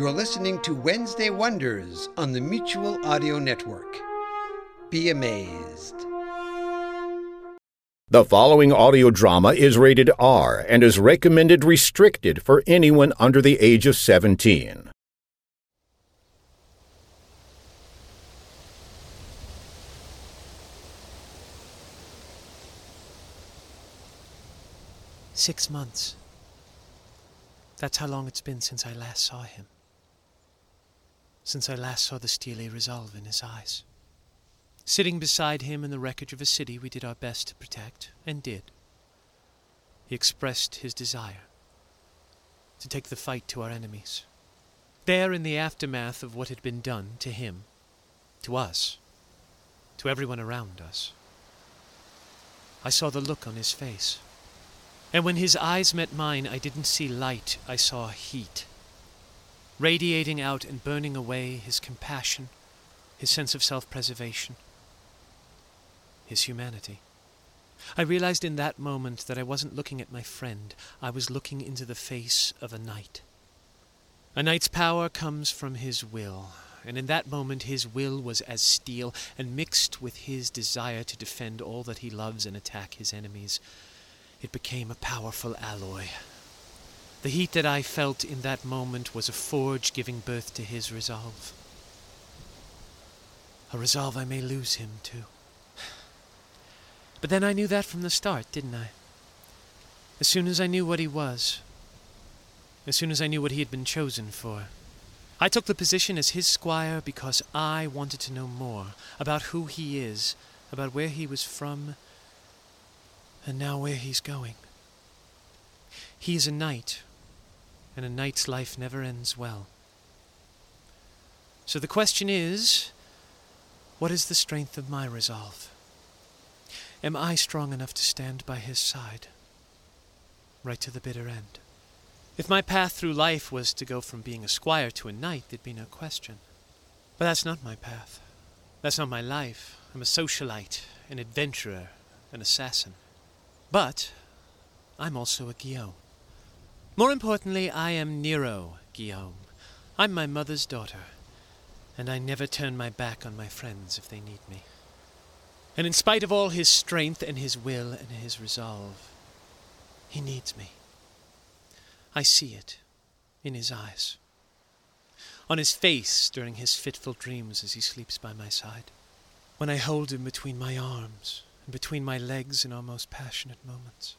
You're listening to Wednesday Wonders on the Mutual Audio Network. Be amazed. The following audio drama is rated R and is recommended restricted for anyone under the age of 17. Six months. That's how long it's been since I last saw him. Since I last saw the steely resolve in his eyes. Sitting beside him in the wreckage of a city we did our best to protect, and did. He expressed his desire to take the fight to our enemies. There, in the aftermath of what had been done to him, to us, to everyone around us, I saw the look on his face. And when his eyes met mine, I didn't see light, I saw heat. Radiating out and burning away his compassion, his sense of self preservation, his humanity. I realized in that moment that I wasn't looking at my friend, I was looking into the face of a knight. A knight's power comes from his will, and in that moment his will was as steel, and mixed with his desire to defend all that he loves and attack his enemies it became a powerful alloy. The heat that I felt in that moment was a forge giving birth to his resolve. A resolve I may lose him to. But then I knew that from the start, didn't I? As soon as I knew what he was, as soon as I knew what he had been chosen for, I took the position as his squire because I wanted to know more about who he is, about where he was from, and now where he's going. He is a knight, and a knight's life never ends well. So the question is what is the strength of my resolve? Am I strong enough to stand by his side, right to the bitter end? If my path through life was to go from being a squire to a knight, there'd be no question. But that's not my path. That's not my life. I'm a socialite, an adventurer, an assassin. But I'm also a Guillaume. More importantly, I am Nero Guillaume. I'm my mother's daughter, and I never turn my back on my friends if they need me. And in spite of all his strength and his will and his resolve, he needs me. I see it in his eyes, on his face during his fitful dreams as he sleeps by my side, when I hold him between my arms and between my legs in our most passionate moments.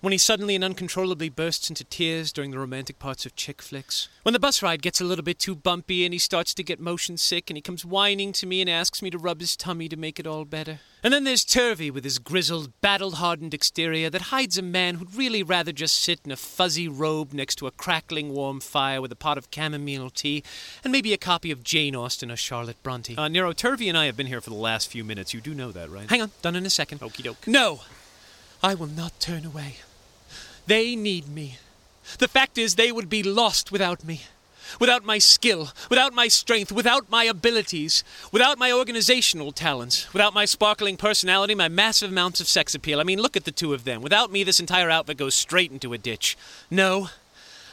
When he suddenly and uncontrollably bursts into tears during the romantic parts of chick flicks. When the bus ride gets a little bit too bumpy and he starts to get motion sick and he comes whining to me and asks me to rub his tummy to make it all better. And then there's Turvey with his grizzled, battle hardened exterior that hides a man who'd really rather just sit in a fuzzy robe next to a crackling warm fire with a pot of chamomile tea and maybe a copy of Jane Austen or Charlotte Bronte. Uh, Nero, Turvey and I have been here for the last few minutes. You do know that, right? Hang on, done in a second. Okie doke. No! I will not turn away. They need me. The fact is, they would be lost without me. Without my skill, without my strength, without my abilities, without my organizational talents, without my sparkling personality, my massive amounts of sex appeal. I mean, look at the two of them. Without me, this entire outfit goes straight into a ditch. No,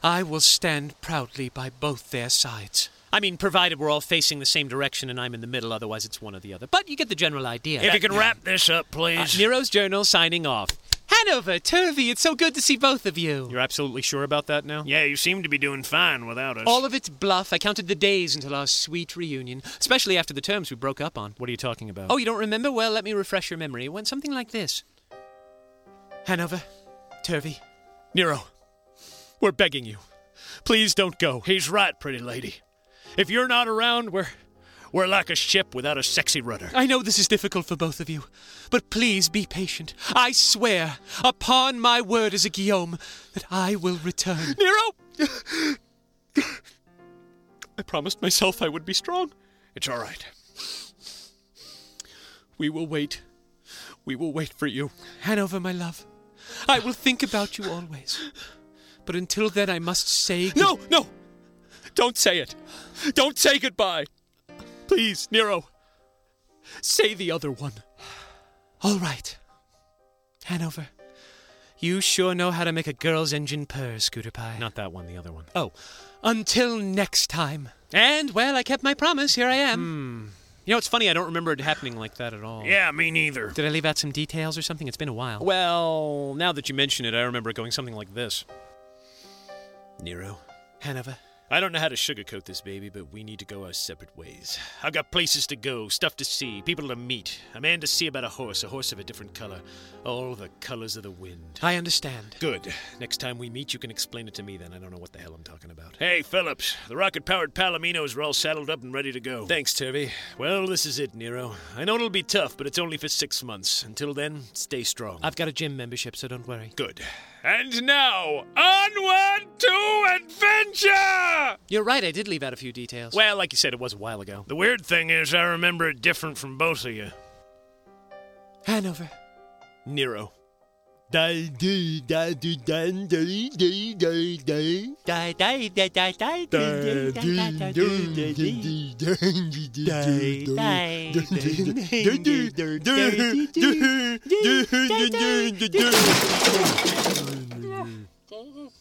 I will stand proudly by both their sides. I mean, provided we're all facing the same direction and I'm in the middle, otherwise it's one or the other. But you get the general idea. If you can wrap this up, Uh, please. Nero's Journal signing off. Hanover, Turvey, it's so good to see both of you. You're absolutely sure about that now? Yeah, you seem to be doing fine without us. All of it's bluff. I counted the days until our sweet reunion, especially after the terms we broke up on. What are you talking about? Oh, you don't remember? Well, let me refresh your memory. It went something like this Hanover, Turvey, Nero, we're begging you. Please don't go. He's right, pretty lady. If you're not around, we're we're like a ship without a sexy rudder. I know this is difficult for both of you, but please be patient. I swear, upon my word as a Guillaume, that I will return. Nero! I promised myself I would be strong. It's all right. We will wait. We will wait for you. Hanover, my love, I will think about you always. But until then, I must say. good- No, no! Don't say it. Don't say goodbye. Please, Nero. Say the other one. All right. Hanover, you sure know how to make a girl's engine purr, Scooter Pie. Not that one, the other one. Oh, until next time. And, well, I kept my promise. Here I am. Hmm. You know, it's funny, I don't remember it happening like that at all. Yeah, me neither. Did I leave out some details or something? It's been a while. Well, now that you mention it, I remember it going something like this Nero, Hanover, I don't know how to sugarcoat this, baby, but we need to go our separate ways. I've got places to go, stuff to see, people to meet, a man to see about a horse, a horse of a different color. All the colors of the wind. I understand. Good. Next time we meet, you can explain it to me then. I don't know what the hell I'm talking about. Hey, Phillips. The rocket powered Palominos are all saddled up and ready to go. Thanks, Turvey. Well, this is it, Nero. I know it'll be tough, but it's only for six months. Until then, stay strong. I've got a gym membership, so don't worry. Good. And now, onward to adventure! You're right, I did leave out a few details. well, like you said, it was a while ago. The weird thing is, I remember it different from both of you. Hanover. Nero.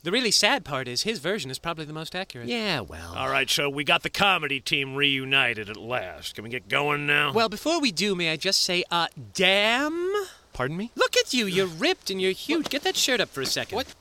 The really sad part is his version is probably the most accurate. Yeah, well. All right, so we got the comedy team reunited at last. Can we get going now? Well, before we do, may I just say, uh, damn? Pardon me? Look at you. You're ripped and you're huge. Get that shirt up for a second. What?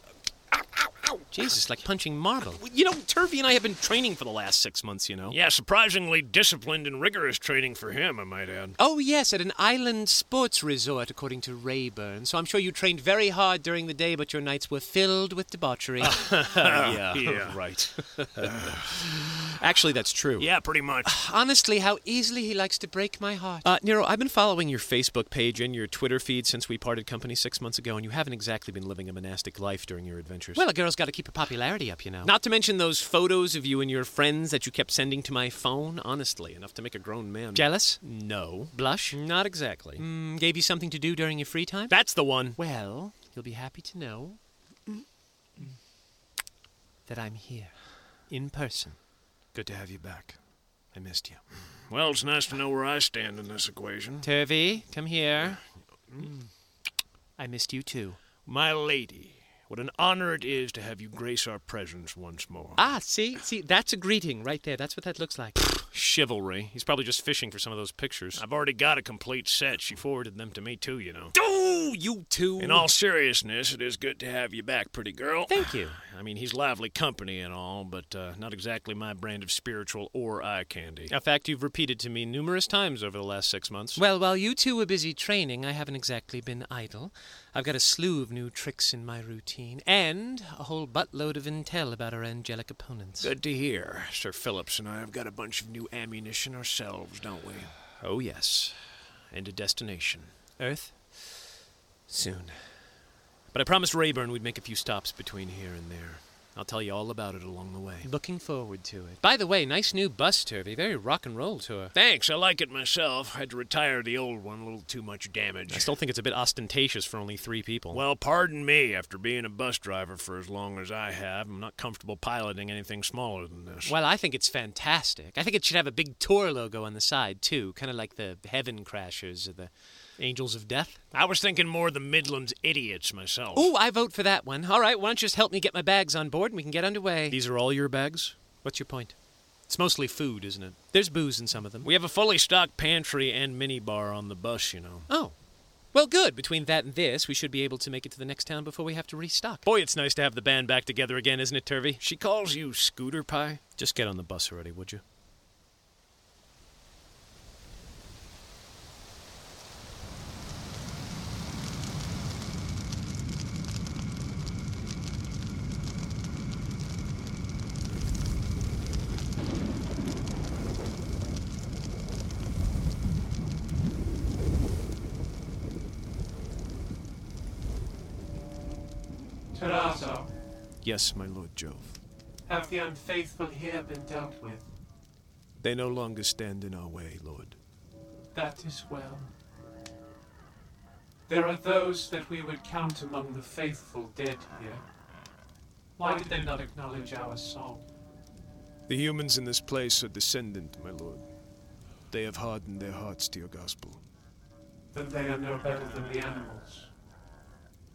Jesus, like punching marble. You know, Turvey and I have been training for the last six months, you know? yeah, surprisingly disciplined and rigorous training for him, I might add. Oh, yes, at an island sports resort, according to Rayburn. So I'm sure you trained very hard during the day, but your nights were filled with debauchery. yeah, Yeah. right. Actually, that's true. Yeah, pretty much. Honestly, how easily he likes to break my heart. Uh, Nero, I've been following your Facebook page and your Twitter feed since we parted company six months ago, and you haven't exactly been living a monastic life during your adventures. well, a girl's got to keep her popularity up, you know. not to mention those photos of you and your friends that you kept sending to my phone. Honestly, enough to make a grown man. Jealous? No. Blush? Not exactly. Mm, gave you something to do during your free time? That's the one. Well, you'll be happy to know that I'm here, in person. Good to have you back. I missed you. Well, it's nice to know where I stand in this equation. Turvey, come here. I missed you too. My lady, what an honor it is to have you grace our presence once more. Ah, see, see, that's a greeting right there. That's what that looks like. Chivalry. He's probably just fishing for some of those pictures. I've already got a complete set. She forwarded them to me, too, you know. Oh, you too. In all seriousness, it is good to have you back, pretty girl. Thank you. I mean, he's lively company and all, but uh, not exactly my brand of spiritual or eye candy. A fact you've repeated to me numerous times over the last six months. Well, while you two were busy training, I haven't exactly been idle. I've got a slew of new tricks in my routine, and a whole buttload of intel about our angelic opponents. Good to hear. Sir Phillips and I have got a bunch of new ammunition ourselves, don't we? oh, yes. And a destination. Earth? Soon. But I promised Rayburn we'd make a few stops between here and there. I'll tell you all about it along the way. Looking forward to it. By the way, nice new bus, Turvey. Very rock and roll tour. Thanks, I like it myself. Had to retire the old one, a little too much damage. I still think it's a bit ostentatious for only three people. Well, pardon me, after being a bus driver for as long as I have, I'm not comfortable piloting anything smaller than this. Well, I think it's fantastic. I think it should have a big tour logo on the side, too. Kind of like the Heaven Crashers or the Angels of Death. I was thinking more the Midlands idiots myself. Ooh, I vote for that one. All right, why don't you just help me get my bags on board and we can get underway? These are all your bags? What's your point? It's mostly food, isn't it? There's booze in some of them. We have a fully stocked pantry and minibar on the bus, you know. Oh. Well, good. Between that and this, we should be able to make it to the next town before we have to restock. Boy, it's nice to have the band back together again, isn't it, Turvey? She calls you Scooter Pie? Just get on the bus already, would you? Tarato, Yes, my Lord Jove. have the unfaithful here been dealt with? They no longer stand in our way, Lord. That is well. There are those that we would count among the faithful dead here. Why did they not acknowledge our song? The humans in this place are descendant, my lord. They have hardened their hearts to your gospel. Then they are no better than the animals.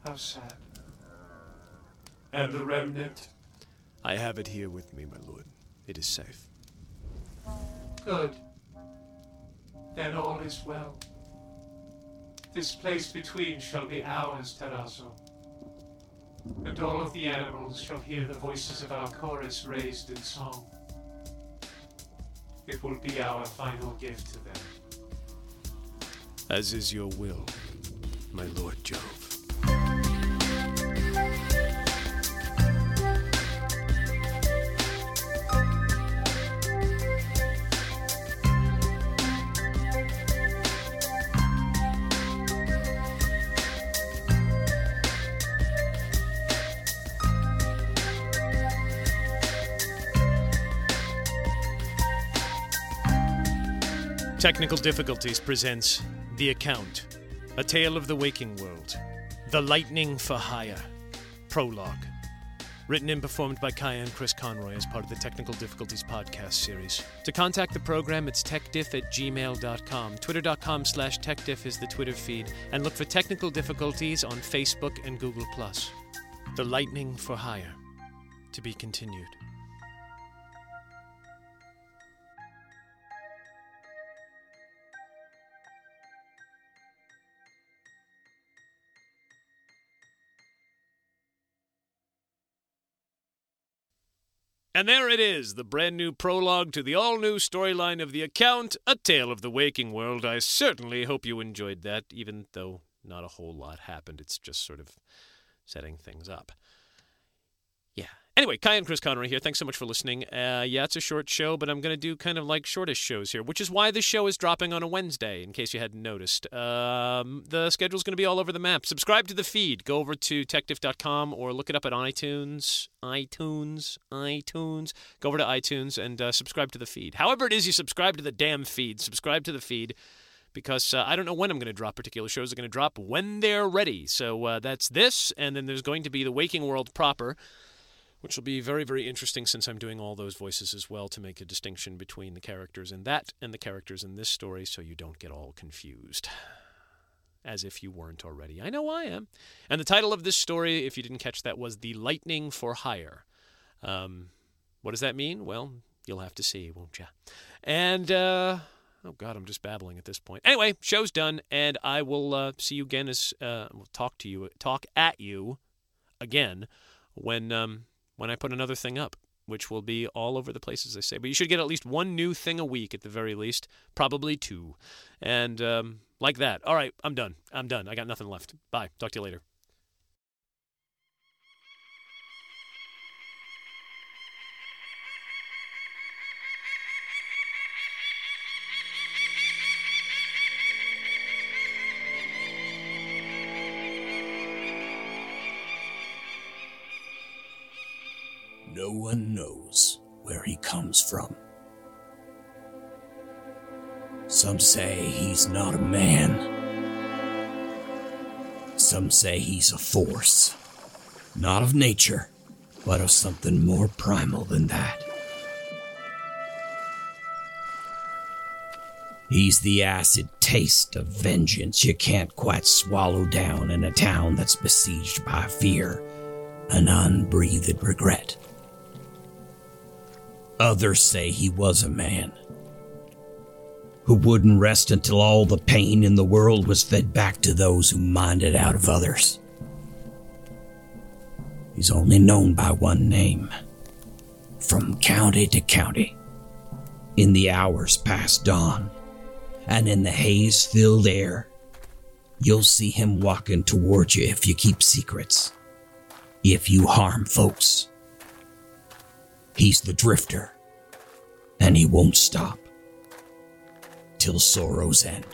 How sad. And the remnant? I have it here with me, my lord. It is safe. Good. Then all is well. This place between shall be ours, Terrazzo. And all of the animals shall hear the voices of our chorus raised in song. It will be our final gift to them. As is your will, my lord Jove. Technical Difficulties presents The Account, A Tale of the Waking World, The Lightning for Hire, Prologue. Written and performed by Kaya and Chris Conroy as part of the Technical Difficulties podcast series. To contact the program, it's techdiff at gmail.com. Twitter.com slash techdiff is the Twitter feed, and look for Technical Difficulties on Facebook and Google+. The Lightning for Hire. To be continued. And there it is, the brand new prologue to the all new storyline of The Account, A Tale of the Waking World. I certainly hope you enjoyed that, even though not a whole lot happened. It's just sort of setting things up. Anyway, Kai and Chris Conroy here. Thanks so much for listening. Uh, yeah, it's a short show, but I'm going to do kind of like shortest shows here, which is why this show is dropping on a Wednesday, in case you hadn't noticed. Um, the schedule's going to be all over the map. Subscribe to the feed. Go over to techdiff.com or look it up at iTunes, iTunes, iTunes. Go over to iTunes and uh, subscribe to the feed. However, it is you subscribe to the damn feed. Subscribe to the feed because uh, I don't know when I'm going to drop particular shows. are going to drop when they're ready. So uh, that's this, and then there's going to be the Waking World proper which will be very, very interesting since I'm doing all those voices as well to make a distinction between the characters in that and the characters in this story so you don't get all confused. As if you weren't already. I know I am. And the title of this story, if you didn't catch that, was The Lightning for Hire. Um, what does that mean? Well, you'll have to see, won't you? And, uh, oh God, I'm just babbling at this point. Anyway, show's done, and I will uh, see you again as, uh, we'll talk to you, talk at you again when, um, when I put another thing up, which will be all over the place, as I say. But you should get at least one new thing a week at the very least, probably two. And um, like that. All right, I'm done. I'm done. I got nothing left. Bye. Talk to you later. No one knows where he comes from. Some say he's not a man. Some say he's a force. Not of nature, but of something more primal than that. He's the acid taste of vengeance you can't quite swallow down in a town that's besieged by fear and unbreathed regret. Others say he was a man who wouldn't rest until all the pain in the world was fed back to those who mined it out of others. He's only known by one name from county to county, in the hours past dawn, and in the haze filled air. You'll see him walking toward you if you keep secrets, if you harm folks. He's the drifter, and he won't stop till sorrow's end.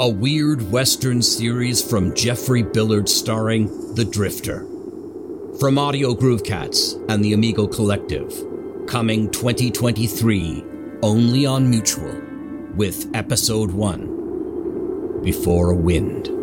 a weird Western series from Jeffrey Billard starring The Drifter. From Audio Groove Cats and the Amigo Collective, coming 2023 only on Mutual with Episode 1 Before a Wind.